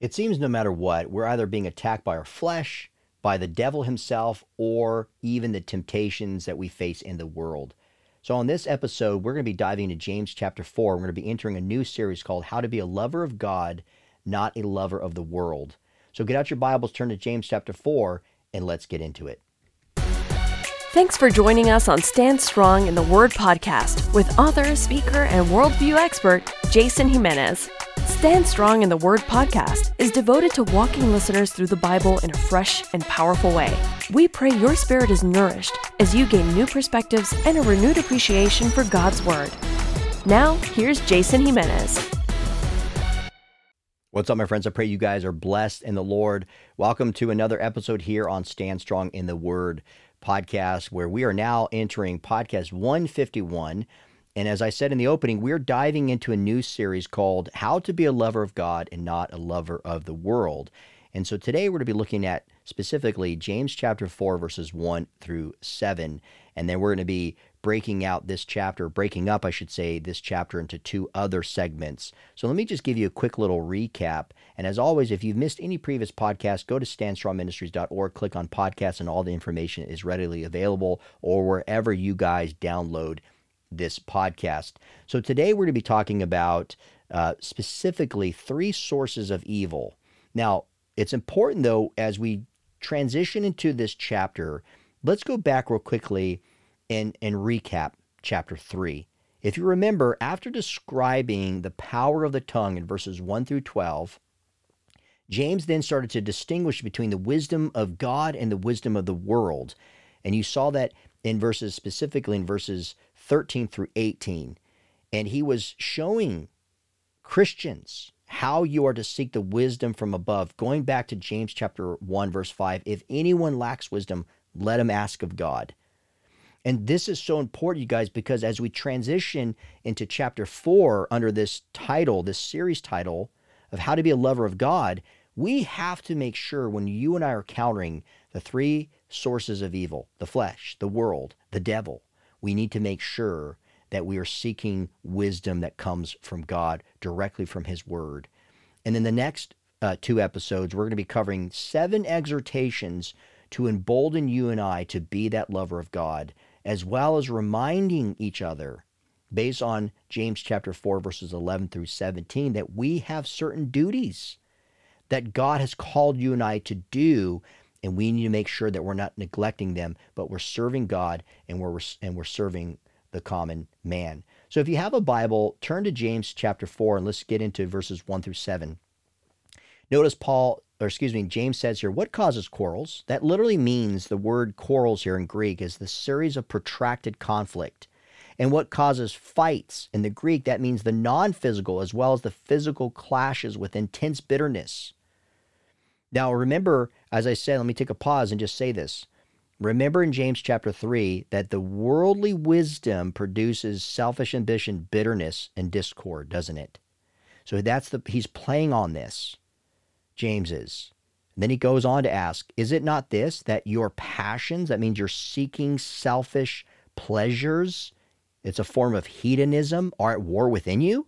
It seems no matter what, we're either being attacked by our flesh, by the devil himself, or even the temptations that we face in the world. So, on this episode, we're going to be diving into James chapter 4. We're going to be entering a new series called How to Be a Lover of God, Not a Lover of the World. So, get out your Bibles, turn to James chapter 4, and let's get into it. Thanks for joining us on Stand Strong in the Word podcast with author, speaker, and worldview expert Jason Jimenez. Stand Strong in the Word podcast is devoted to walking listeners through the Bible in a fresh and powerful way. We pray your spirit is nourished as you gain new perspectives and a renewed appreciation for God's Word. Now, here's Jason Jimenez. What's up, my friends? I pray you guys are blessed in the Lord. Welcome to another episode here on Stand Strong in the Word podcast, where we are now entering podcast 151. And as I said in the opening, we're diving into a new series called How to Be a Lover of God and Not a Lover of the World. And so today we're going to be looking at specifically James chapter 4, verses 1 through 7. And then we're going to be breaking out this chapter, breaking up, I should say, this chapter into two other segments. So let me just give you a quick little recap. And as always, if you've missed any previous podcast, go to standstrongministries.org, click on podcasts, and all the information is readily available or wherever you guys download this podcast. So today we're going to be talking about uh, specifically three sources of evil. Now, it's important though, as we transition into this chapter, let's go back real quickly and, and recap chapter 3. If you remember, after describing the power of the tongue in verses 1 through 12, James then started to distinguish between the wisdom of God and the wisdom of the world. And you saw that in verses, specifically in verses 13 through 18. And he was showing Christians how you are to seek the wisdom from above. Going back to James chapter 1, verse 5 if anyone lacks wisdom, let him ask of God. And this is so important, you guys, because as we transition into chapter 4 under this title, this series title of How to Be a Lover of God, we have to make sure when you and I are countering the three sources of evil the flesh, the world, the devil we need to make sure that we are seeking wisdom that comes from God directly from His Word. And in the next uh, two episodes, we're going to be covering seven exhortations to embolden you and I to be that lover of God, as well as reminding each other, based on James chapter 4, verses 11 through 17, that we have certain duties that God has called you and I to do and we need to make sure that we're not neglecting them, but we're serving God and we're and we're serving the common man. So if you have a Bible, turn to James chapter 4 and let's get into verses 1 through 7. Notice Paul or excuse me, James says here, what causes quarrels? That literally means the word quarrels here in Greek is the series of protracted conflict. And what causes fights in the Greek, that means the non physical as well as the physical clashes with intense bitterness. Now, remember, as I said, let me take a pause and just say this. Remember in James chapter 3 that the worldly wisdom produces selfish ambition, bitterness, and discord, doesn't it? So that's the he's playing on this. James is. And then he goes on to ask, is it not this that your passions, that means you're seeking selfish pleasures, it's a form of hedonism, are at war within you?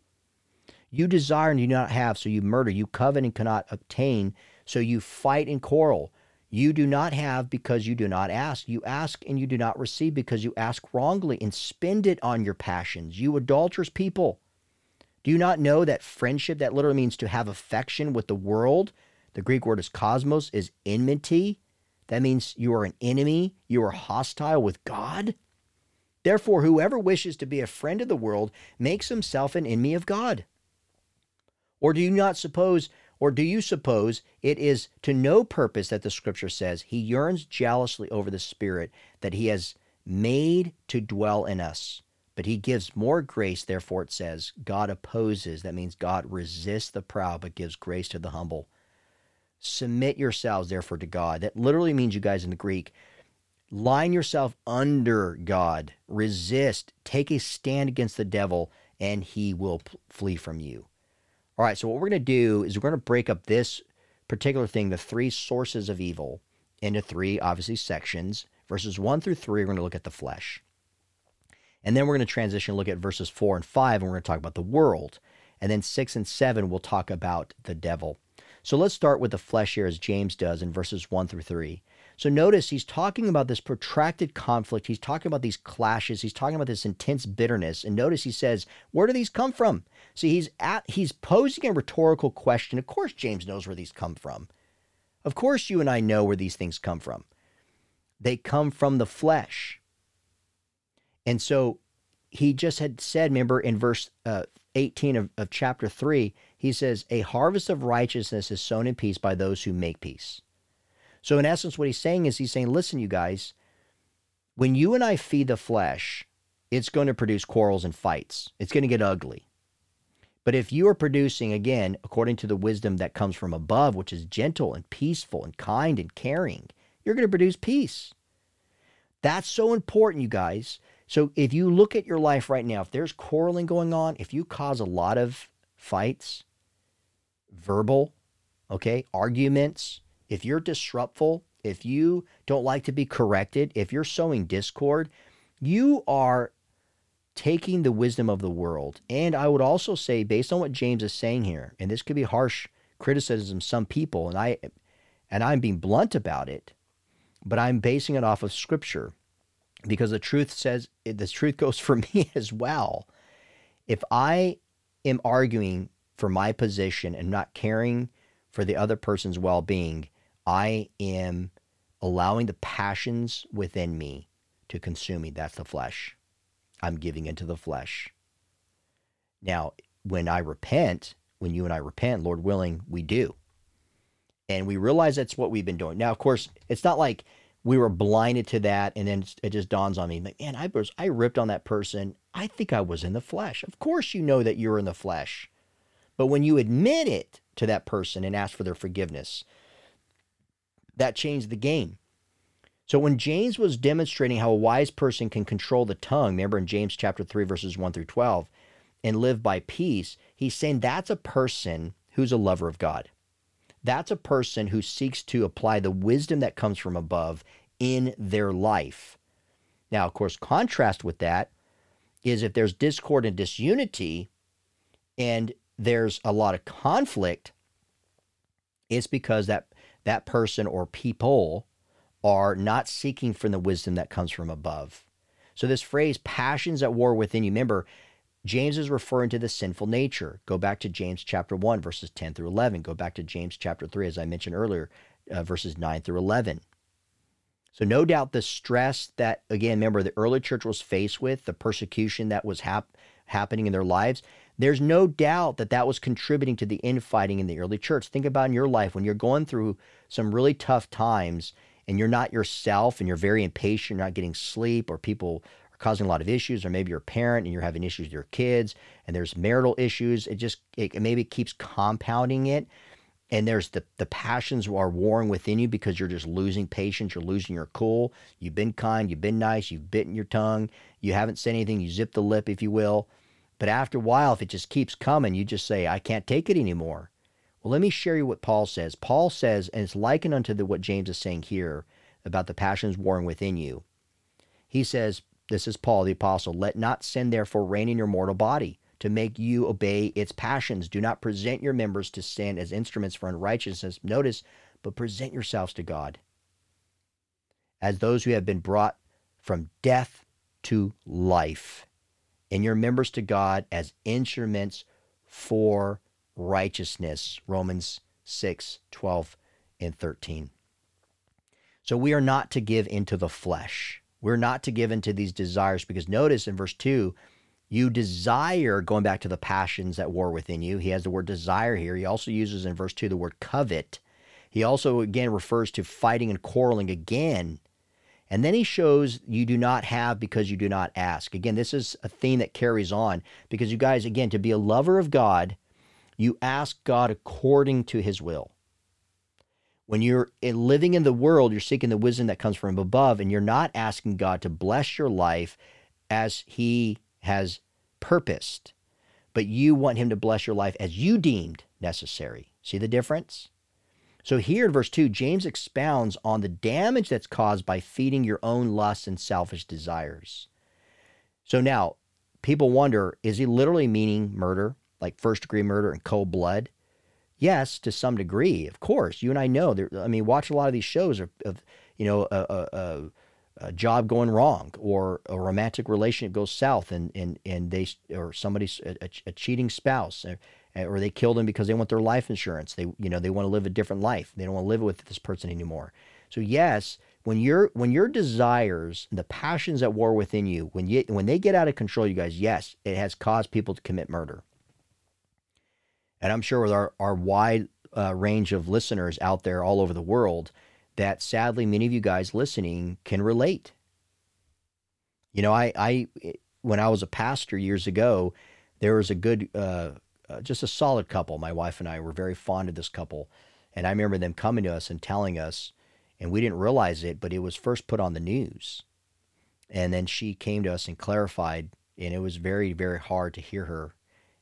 You desire and you do not have, so you murder. You covet and cannot obtain, so you fight and quarrel. You do not have because you do not ask. You ask and you do not receive because you ask wrongly and spend it on your passions. You adulterous people. Do you not know that friendship, that literally means to have affection with the world, the Greek word is cosmos, is enmity? That means you are an enemy, you are hostile with God. Therefore, whoever wishes to be a friend of the world makes himself an enemy of God. Or do you not suppose or do you suppose it is to no purpose that the scripture says he yearns jealously over the Spirit that he has made to dwell in us? But he gives more grace, therefore it says, God opposes, that means God resists the proud, but gives grace to the humble. Submit yourselves, therefore, to God. That literally means, you guys, in the Greek, line yourself under God, resist, take a stand against the devil, and he will flee from you. All right, so what we're going to do is we're going to break up this particular thing, the three sources of evil, into three, obviously, sections. Verses one through three, we're going to look at the flesh. And then we're going to transition, look at verses four and five, and we're going to talk about the world. And then six and seven, we'll talk about the devil. So let's start with the flesh here, as James does in verses 1 through 3. So notice he's talking about this protracted conflict. He's talking about these clashes. He's talking about this intense bitterness. And notice he says, Where do these come from? See, he's at he's posing a rhetorical question. Of course, James knows where these come from. Of course, you and I know where these things come from. They come from the flesh. And so he just had said, remember in verse uh, 18 of, of chapter 3, he says, A harvest of righteousness is sown in peace by those who make peace. So, in essence, what he's saying is he's saying, listen, you guys, when you and I feed the flesh, it's going to produce quarrels and fights. It's going to get ugly. But if you are producing, again, according to the wisdom that comes from above, which is gentle and peaceful and kind and caring, you're going to produce peace. That's so important, you guys. So if you look at your life right now, if there's quarreling going on, if you cause a lot of fights, verbal, okay, arguments, if you're disruptful, if you don't like to be corrected, if you're sowing discord, you are taking the wisdom of the world. And I would also say, based on what James is saying here, and this could be harsh criticism some people, and I and I'm being blunt about it, but I'm basing it off of scripture because the truth says the truth goes for me as well. If I am arguing for my position and not caring for the other person's well-being, I am allowing the passions within me to consume me. That's the flesh. I'm giving into the flesh. Now, when I repent, when you and I repent, Lord willing, we do. And we realize that's what we've been doing. Now, of course, it's not like we were blinded to that and then it just dawns on me, like, man, I was I ripped on that person. I think I was in the flesh. Of course you know that you're in the flesh. But when you admit it to that person and ask for their forgiveness, that changed the game. So when James was demonstrating how a wise person can control the tongue, remember in James chapter 3 verses 1 through 12, and live by peace, he's saying that's a person who's a lover of God. That's a person who seeks to apply the wisdom that comes from above in their life. Now, of course, contrast with that is if there's discord and disunity and there's a lot of conflict, it's because that that person or people are not seeking from the wisdom that comes from above. So, this phrase, passions at war within you, remember, James is referring to the sinful nature. Go back to James chapter 1, verses 10 through 11. Go back to James chapter 3, as I mentioned earlier, uh, verses 9 through 11. So, no doubt the stress that, again, remember, the early church was faced with, the persecution that was hap- happening in their lives, there's no doubt that that was contributing to the infighting in the early church. Think about in your life when you're going through some really tough times and you're not yourself and you're very impatient, you're not getting sleep, or people are causing a lot of issues, or maybe you're a parent and you're having issues with your kids and there's marital issues. It just, it, maybe it keeps compounding it. And there's the, the passions are warring within you because you're just losing patience, you're losing your cool. You've been kind, you've been nice, you've bitten your tongue, you haven't said anything, you zip the lip, if you will but after a while, if it just keeps coming, you just say, I can't take it anymore. Well, let me share you what Paul says. Paul says, and it's likened unto the, what James is saying here about the passions warring within you. He says, This is Paul the apostle, let not sin therefore reign in your mortal body to make you obey its passions. Do not present your members to sin as instruments for unrighteousness. Notice, but present yourselves to God as those who have been brought from death to life and your members to God as instruments for righteousness. Romans 6, 12, and 13. So we are not to give into the flesh. We're not to give into these desires because notice in verse 2, you desire, going back to the passions that war within you. He has the word desire here. He also uses in verse 2 the word covet. He also again refers to fighting and quarreling again and then he shows you do not have because you do not ask. Again, this is a theme that carries on because you guys, again, to be a lover of God, you ask God according to his will. When you're living in the world, you're seeking the wisdom that comes from above, and you're not asking God to bless your life as he has purposed, but you want him to bless your life as you deemed necessary. See the difference? So here in verse 2, James expounds on the damage that's caused by feeding your own lusts and selfish desires. So now, people wonder is he literally meaning murder, like first degree murder and cold blood? Yes, to some degree, of course. You and I know. There, I mean, watch a lot of these shows of, of you know, a, a, a, a, job going wrong or a romantic relationship goes south, and and and they or somebody's a, a cheating spouse, or, or they kill them because they want their life insurance. They you know they want to live a different life. They don't want to live with this person anymore. So yes, when your when your desires the passions at war within you, when you when they get out of control, you guys, yes, it has caused people to commit murder. And I'm sure with our our wide uh, range of listeners out there all over the world, that sadly many of you guys listening can relate. You know, I I when I was a pastor years ago, there was a good, uh, uh, just a solid couple. My wife and I were very fond of this couple, and I remember them coming to us and telling us and we didn't realize it, but it was first put on the news. And then she came to us and clarified, and it was very, very hard to hear her.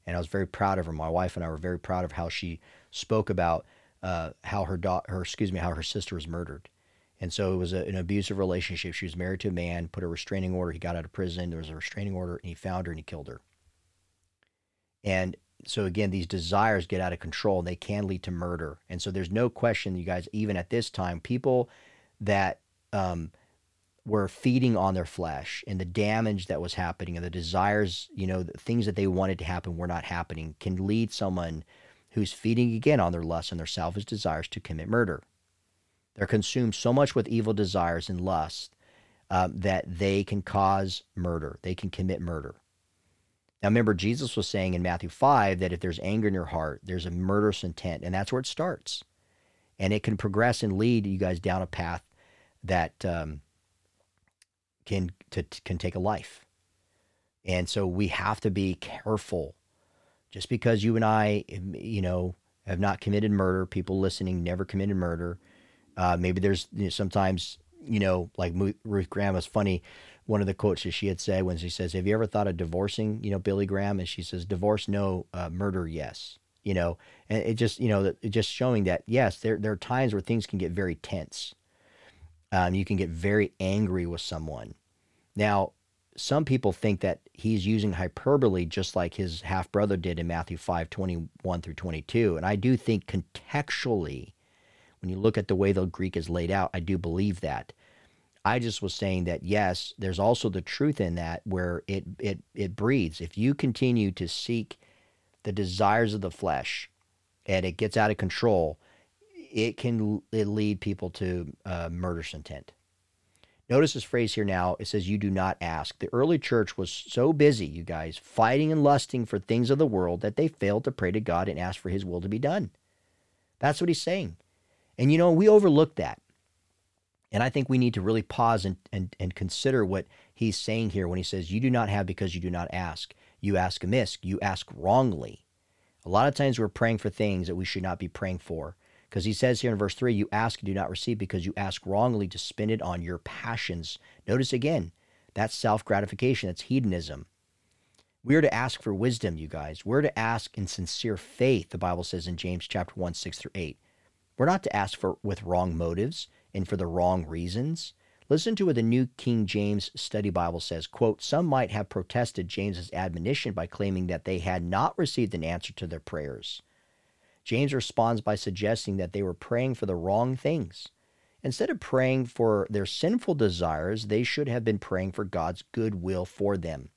And I was very proud of her. My wife and I were very proud of how she spoke about uh, how her daughter, her excuse me, how her sister was murdered. And so it was a, an abusive relationship. She was married to a man, put a restraining order. He got out of prison. There was a restraining order, and he found her and he killed her. And so again, these desires get out of control and they can lead to murder. And so there's no question, you guys, even at this time, people that um, were feeding on their flesh and the damage that was happening and the desires, you know, the things that they wanted to happen were not happening, can lead someone who's feeding again on their lust and their selfish desires to commit murder. They're consumed so much with evil desires and lust um, that they can cause murder. They can commit murder. Now, remember, Jesus was saying in Matthew 5 that if there's anger in your heart, there's a murderous intent, and that's where it starts. And it can progress and lead you guys down a path that um, can to, can take a life. And so we have to be careful. Just because you and I, you know, have not committed murder, people listening never committed murder. Uh, maybe there's you know, sometimes, you know, like Ruth Graham was funny one of the quotes that she had said when she says, "Have you ever thought of divorcing?" You know, Billy Graham, and she says, "Divorce, no. Uh, murder, yes." You know, and it just you know, just showing that yes, there there are times where things can get very tense. Um, you can get very angry with someone. Now, some people think that he's using hyperbole just like his half brother did in Matthew 5 21 through 22. And I do think contextually, when you look at the way the Greek is laid out, I do believe that. I just was saying that yes, there's also the truth in that where it it it breathes. If you continue to seek the desires of the flesh and it gets out of control, it can it lead people to uh, murderous intent. Notice this phrase here now. It says, You do not ask. The early church was so busy, you guys, fighting and lusting for things of the world that they failed to pray to God and ask for his will to be done. That's what he's saying. And you know, we overlook that. And I think we need to really pause and, and, and consider what he's saying here when he says, You do not have because you do not ask. You ask amiss, you ask wrongly. A lot of times we're praying for things that we should not be praying for. Because he says here in verse 3, You ask and do not receive because you ask wrongly to spend it on your passions. Notice again, that's self gratification, that's hedonism. We are to ask for wisdom, you guys. We're to ask in sincere faith, the Bible says in James chapter 1, 6 through 8. We're not to ask for with wrong motives and for the wrong reasons. Listen to what the New King James Study Bible says, quote, Some might have protested James's admonition by claiming that they had not received an answer to their prayers. James responds by suggesting that they were praying for the wrong things. Instead of praying for their sinful desires, they should have been praying for God's good will for them.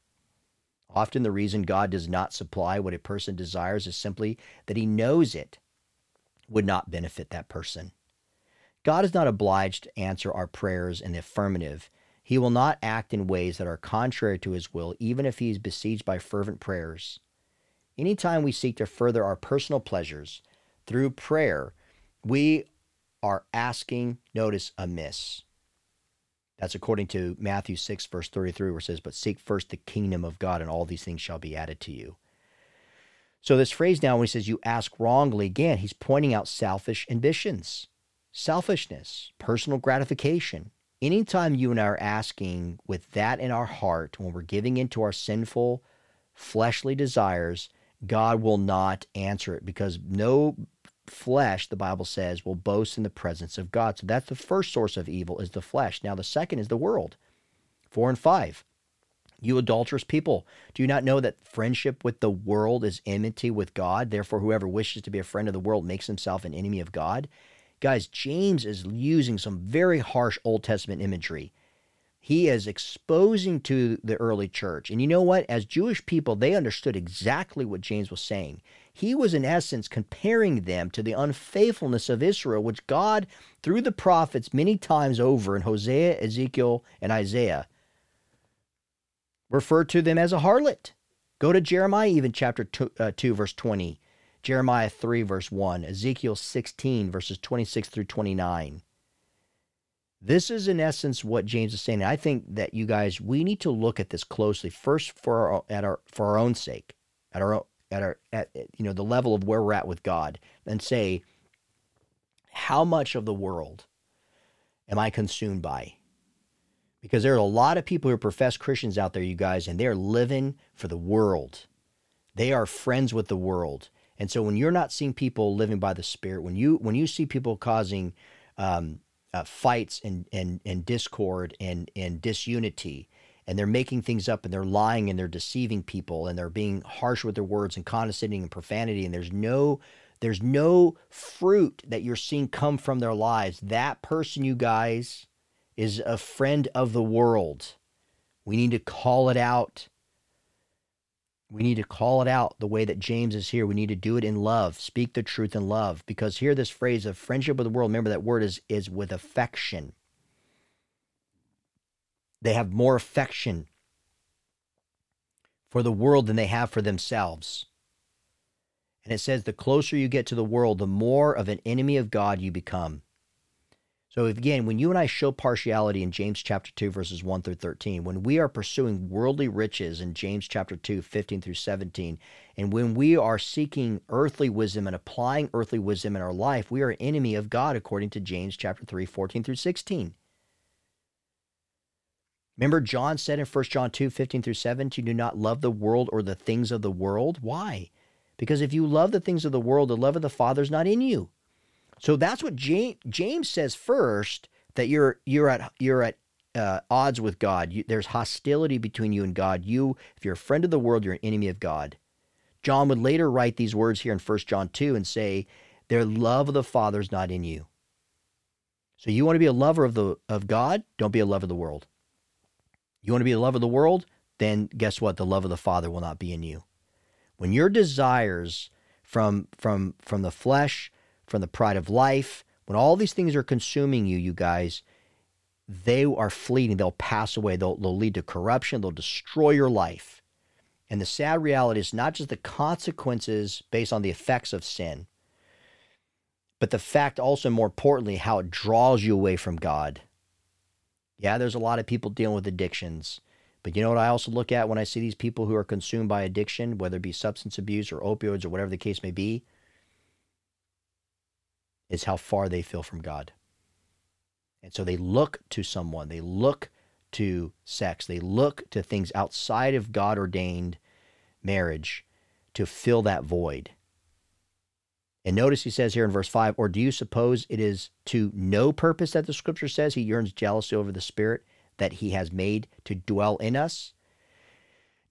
Often the reason God does not supply what a person desires is simply that he knows it would not benefit that person. God is not obliged to answer our prayers in the affirmative. He will not act in ways that are contrary to his will, even if he is besieged by fervent prayers. Anytime we seek to further our personal pleasures through prayer, we are asking, notice, amiss. That's according to Matthew 6, verse 33, where it says, But seek first the kingdom of God, and all these things shall be added to you. So, this phrase now, when he says you ask wrongly, again, he's pointing out selfish ambitions selfishness, personal gratification. Anytime you and I are asking with that in our heart, when we're giving into our sinful, fleshly desires, God will not answer it because no flesh, the Bible says, will boast in the presence of God. So that's the first source of evil is the flesh. Now the second is the world. Four and five. You adulterous people, do you not know that friendship with the world is enmity with God? Therefore, whoever wishes to be a friend of the world makes himself an enemy of God. Guys, James is using some very harsh Old Testament imagery. He is exposing to the early church. And you know what? As Jewish people, they understood exactly what James was saying. He was, in essence, comparing them to the unfaithfulness of Israel, which God, through the prophets, many times over in Hosea, Ezekiel, and Isaiah, referred to them as a harlot. Go to Jeremiah, even chapter two, uh, 2, verse 20, Jeremiah 3, verse 1, Ezekiel 16, verses 26 through 29. This is in essence what James is saying. I think that you guys, we need to look at this closely first for our, at our for our own sake, at our at our at you know the level of where we're at with God, and say, how much of the world am I consumed by? because there are a lot of people who are professed Christians out there, you guys, and they're living for the world. They are friends with the world. And so when you're not seeing people living by the Spirit, when you when you see people causing um, uh, fights and, and and discord and and disunity, and they're making things up and they're lying and they're deceiving people and they're being harsh with their words and condescending and profanity, and there's no there's no fruit that you're seeing come from their lives. That person, you guys, is a friend of the world. We need to call it out. We need to call it out the way that James is here. We need to do it in love, speak the truth in love. Because here, this phrase of friendship with the world, remember that word is, is with affection. They have more affection for the world than they have for themselves. And it says the closer you get to the world, the more of an enemy of God you become. So again, when you and I show partiality in James chapter 2 verses 1 through 13, when we are pursuing worldly riches in James chapter 2 15 through 17, and when we are seeking earthly wisdom and applying earthly wisdom in our life, we are enemy of God according to James chapter 3 14 through 16. Remember John said in 1 John 2 15 through 17, do not love the world or the things of the world. Why? Because if you love the things of the world, the love of the Father is not in you. So that's what James, says first that you're you're at you're at uh, odds with God. You, there's hostility between you and God. You, if you're a friend of the world, you're an enemy of God. John would later write these words here in 1 John 2 and say, Their love of the Father is not in you. So you want to be a lover of the of God? Don't be a lover of the world. You want to be a lover of the world? Then guess what? The love of the Father will not be in you. When your desires from from from the flesh from the pride of life, when all these things are consuming you, you guys, they are fleeting. They'll pass away. They'll, they'll lead to corruption. They'll destroy your life. And the sad reality is not just the consequences based on the effects of sin, but the fact also, more importantly, how it draws you away from God. Yeah, there's a lot of people dealing with addictions. But you know what I also look at when I see these people who are consumed by addiction, whether it be substance abuse or opioids or whatever the case may be? Is how far they feel from God. And so they look to someone, they look to sex, they look to things outside of God ordained marriage to fill that void. And notice he says here in verse 5 Or do you suppose it is to no purpose that the scripture says he yearns jealously over the Spirit that he has made to dwell in us?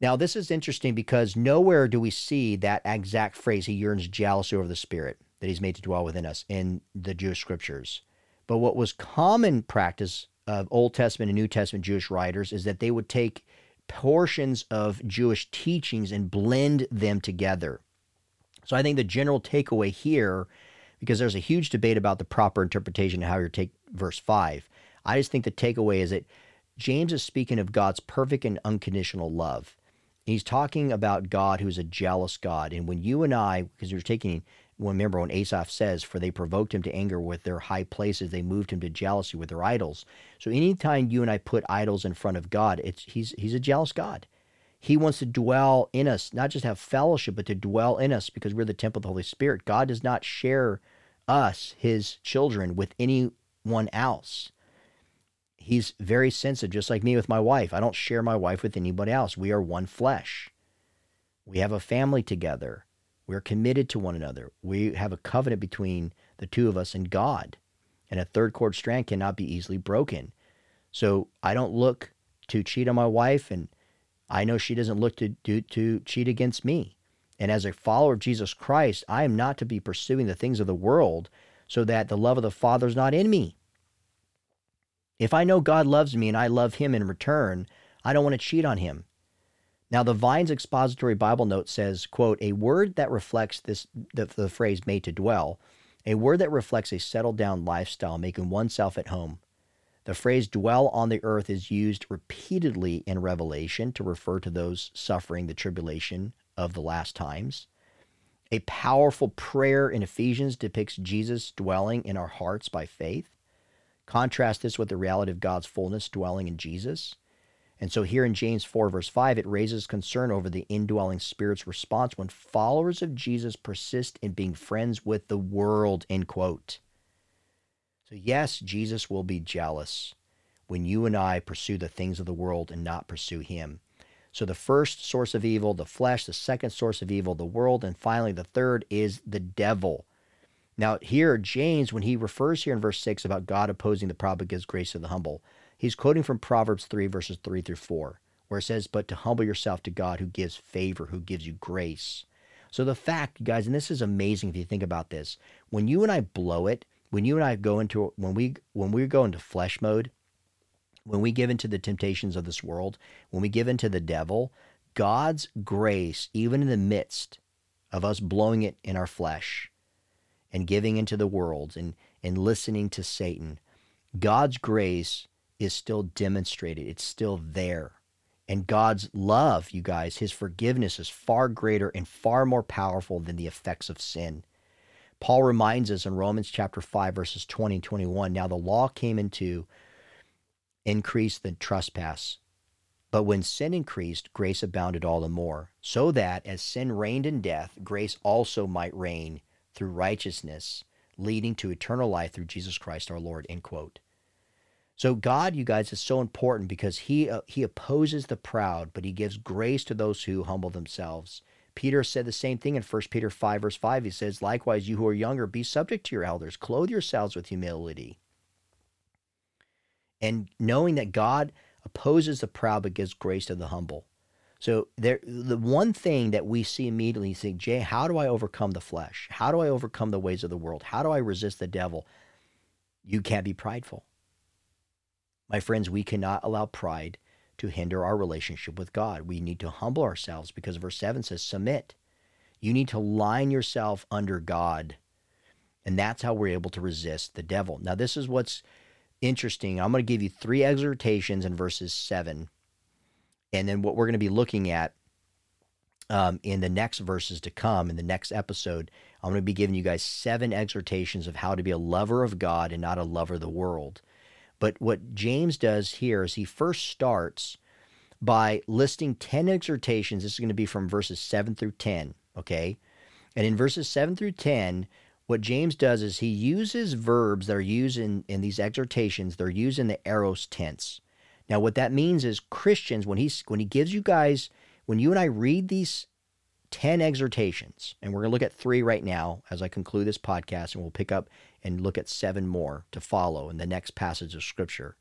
Now, this is interesting because nowhere do we see that exact phrase, he yearns jealously over the Spirit that he's made to dwell within us in the Jewish scriptures. But what was common practice of Old Testament and New Testament Jewish writers is that they would take portions of Jewish teachings and blend them together. So I think the general takeaway here, because there's a huge debate about the proper interpretation of how you take verse 5, I just think the takeaway is that James is speaking of God's perfect and unconditional love. He's talking about God who's a jealous God. And when you and I, because you're taking remember when Asaph says, For they provoked him to anger with their high places, they moved him to jealousy with their idols. So anytime you and I put idols in front of God, it's he's he's a jealous God. He wants to dwell in us, not just have fellowship, but to dwell in us because we're the temple of the Holy Spirit. God does not share us, his children, with anyone else. He's very sensitive, just like me with my wife. I don't share my wife with anybody else. We are one flesh. We have a family together. We're committed to one another. We have a covenant between the two of us and God. And a third cord strand cannot be easily broken. So I don't look to cheat on my wife and I know she doesn't look to, to, to cheat against me. And as a follower of Jesus Christ, I am not to be pursuing the things of the world so that the love of the Father is not in me. If I know God loves me and I love him in return, I don't want to cheat on him. Now, the Vine's expository Bible note says, quote, a word that reflects this, the, the phrase made to dwell, a word that reflects a settled down lifestyle, making oneself at home. The phrase dwell on the earth is used repeatedly in Revelation to refer to those suffering the tribulation of the last times. A powerful prayer in Ephesians depicts Jesus dwelling in our hearts by faith. Contrast this with the reality of God's fullness dwelling in Jesus. And so here in James 4, verse 5, it raises concern over the indwelling spirit's response when followers of Jesus persist in being friends with the world, end quote. So, yes, Jesus will be jealous when you and I pursue the things of the world and not pursue him. So, the first source of evil, the flesh, the second source of evil, the world, and finally the third is the devil. Now, here, James, when he refers here in verse 6 about God opposing the proud but gives grace to the humble, He's quoting from Proverbs 3, verses 3 through 4, where it says, But to humble yourself to God who gives favor, who gives you grace. So the fact, guys, and this is amazing if you think about this, when you and I blow it, when you and I go into when we when we go into flesh mode, when we give into the temptations of this world, when we give into the devil, God's grace, even in the midst of us blowing it in our flesh and giving into the world and, and listening to Satan, God's grace is still demonstrated, it's still there. And God's love, you guys, his forgiveness is far greater and far more powerful than the effects of sin. Paul reminds us in Romans chapter 5, verses 20 and 21 now the law came into increase the trespass. But when sin increased, grace abounded all the more, so that as sin reigned in death, grace also might reign through righteousness, leading to eternal life through Jesus Christ our Lord. End quote. So God, you guys, is so important because he uh, he opposes the proud, but he gives grace to those who humble themselves. Peter said the same thing in 1 Peter 5 verse 5. He says, "Likewise, you who are younger, be subject to your elders, clothe yourselves with humility." And knowing that God opposes the proud but gives grace to the humble. So there the one thing that we see immediately, you think, Jay, how do I overcome the flesh? How do I overcome the ways of the world? How do I resist the devil? You can't be prideful. My friends, we cannot allow pride to hinder our relationship with God. We need to humble ourselves because verse 7 says, Submit. You need to line yourself under God. And that's how we're able to resist the devil. Now, this is what's interesting. I'm going to give you three exhortations in verses 7. And then what we're going to be looking at um, in the next verses to come, in the next episode, I'm going to be giving you guys seven exhortations of how to be a lover of God and not a lover of the world. But what James does here is he first starts by listing 10 exhortations. This is going to be from verses 7 through 10, okay? And in verses 7 through 10, what James does is he uses verbs that are used in, in these exhortations, they're used in the aorist tense. Now, what that means is Christians, when he's when he gives you guys, when you and I read these 10 exhortations, and we're going to look at three right now as I conclude this podcast, and we'll pick up and look at seven more to follow in the next passage of Scripture.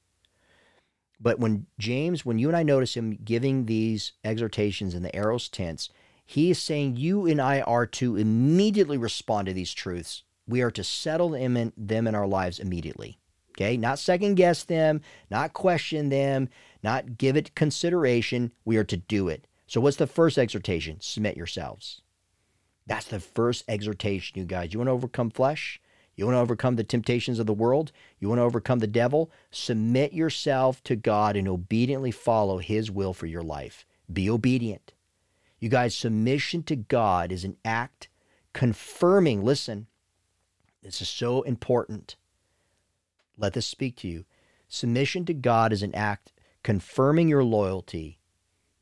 But when James, when you and I notice him giving these exhortations in the aorist tense, he is saying you and I are to immediately respond to these truths. We are to settle them in, them in our lives immediately. Okay? Not second guess them, not question them, not give it consideration. We are to do it. So, what's the first exhortation? Submit yourselves. That's the first exhortation, you guys. You want to overcome flesh? You want to overcome the temptations of the world? You want to overcome the devil? Submit yourself to God and obediently follow His will for your life. Be obedient. You guys, submission to God is an act confirming, listen, this is so important. Let this speak to you. Submission to God is an act confirming your loyalty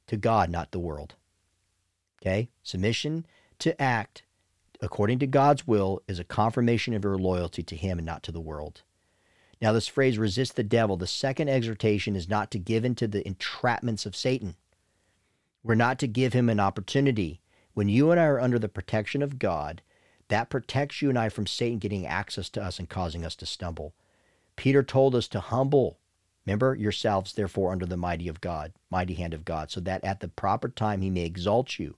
to God, not the world. Okay? Submission to act according to God's will, is a confirmation of your loyalty to Him and not to the world. Now, this phrase, resist the devil, the second exhortation is not to give in to the entrapments of Satan. We're not to give him an opportunity. When you and I are under the protection of God, that protects you and I from Satan getting access to us and causing us to stumble. Peter told us to humble, Remember yourselves, therefore, under the mighty of God, mighty hand of God, so that at the proper time he may exalt you.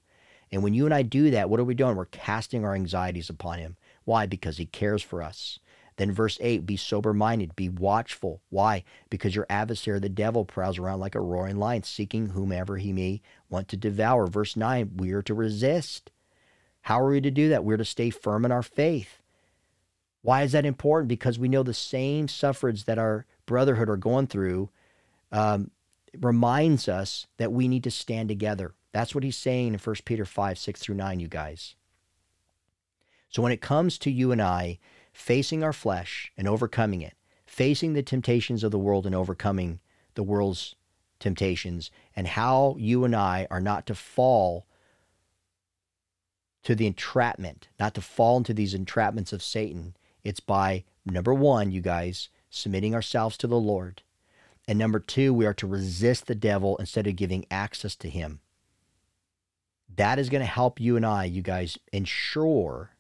And when you and I do that, what are we doing? We're casting our anxieties upon him. Why? Because he cares for us. Then verse 8, be sober minded, be watchful. Why? Because your adversary, the devil, prowls around like a roaring lion, seeking whomever he may want to devour. Verse 9, we are to resist. How are we to do that? We're to stay firm in our faith. Why is that important? Because we know the same sufferings that our brotherhood are going through um, reminds us that we need to stand together. That's what he's saying in 1 Peter 5, 6 through 9, you guys. So when it comes to you and I, facing our flesh and overcoming it, facing the temptations of the world and overcoming the world's temptations, and how you and I are not to fall to the entrapment, not to fall into these entrapments of Satan. It's by number one, you guys, submitting ourselves to the Lord. And number two, we are to resist the devil instead of giving access to him. That is going to help you and I, you guys, ensure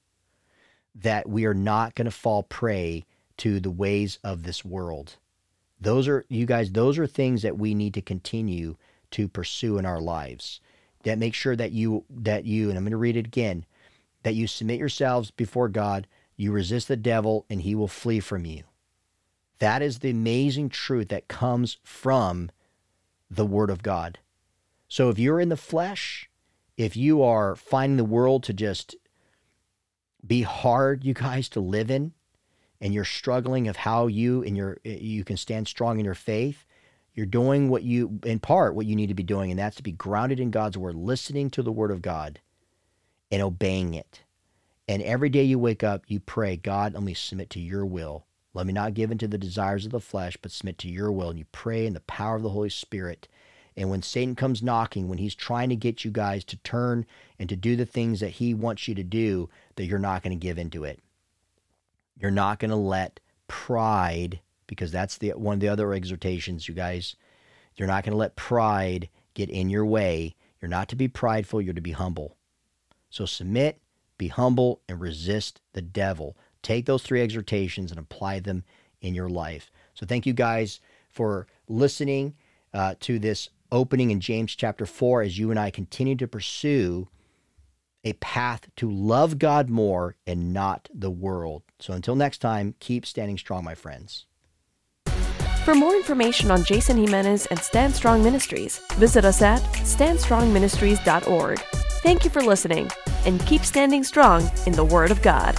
that we are not going to fall prey to the ways of this world. Those are, you guys, those are things that we need to continue to pursue in our lives. That make sure that you, that you, and I'm going to read it again, that you submit yourselves before God, you resist the devil, and he will flee from you. That is the amazing truth that comes from the Word of God. So if you're in the flesh, if you are finding the world to just be hard, you guys, to live in, and you're struggling of how you and your you can stand strong in your faith, you're doing what you in part what you need to be doing, and that's to be grounded in God's word, listening to the word of God and obeying it. And every day you wake up, you pray, God, let me submit to your will. Let me not give in to the desires of the flesh, but submit to your will. And you pray in the power of the Holy Spirit. And when Satan comes knocking, when he's trying to get you guys to turn and to do the things that he wants you to do, that you're not going to give into it. You're not going to let pride, because that's the one of the other exhortations, you guys. You're not going to let pride get in your way. You're not to be prideful, you're to be humble. So submit, be humble, and resist the devil. Take those three exhortations and apply them in your life. So thank you guys for listening uh, to this opening in James chapter 4 as you and I continue to pursue a path to love God more and not the world. So until next time, keep standing strong, my friends. For more information on Jason Jimenez and Stand Strong Ministries, visit us at standstrongministries.org. Thank you for listening, and keep standing strong in the Word of God.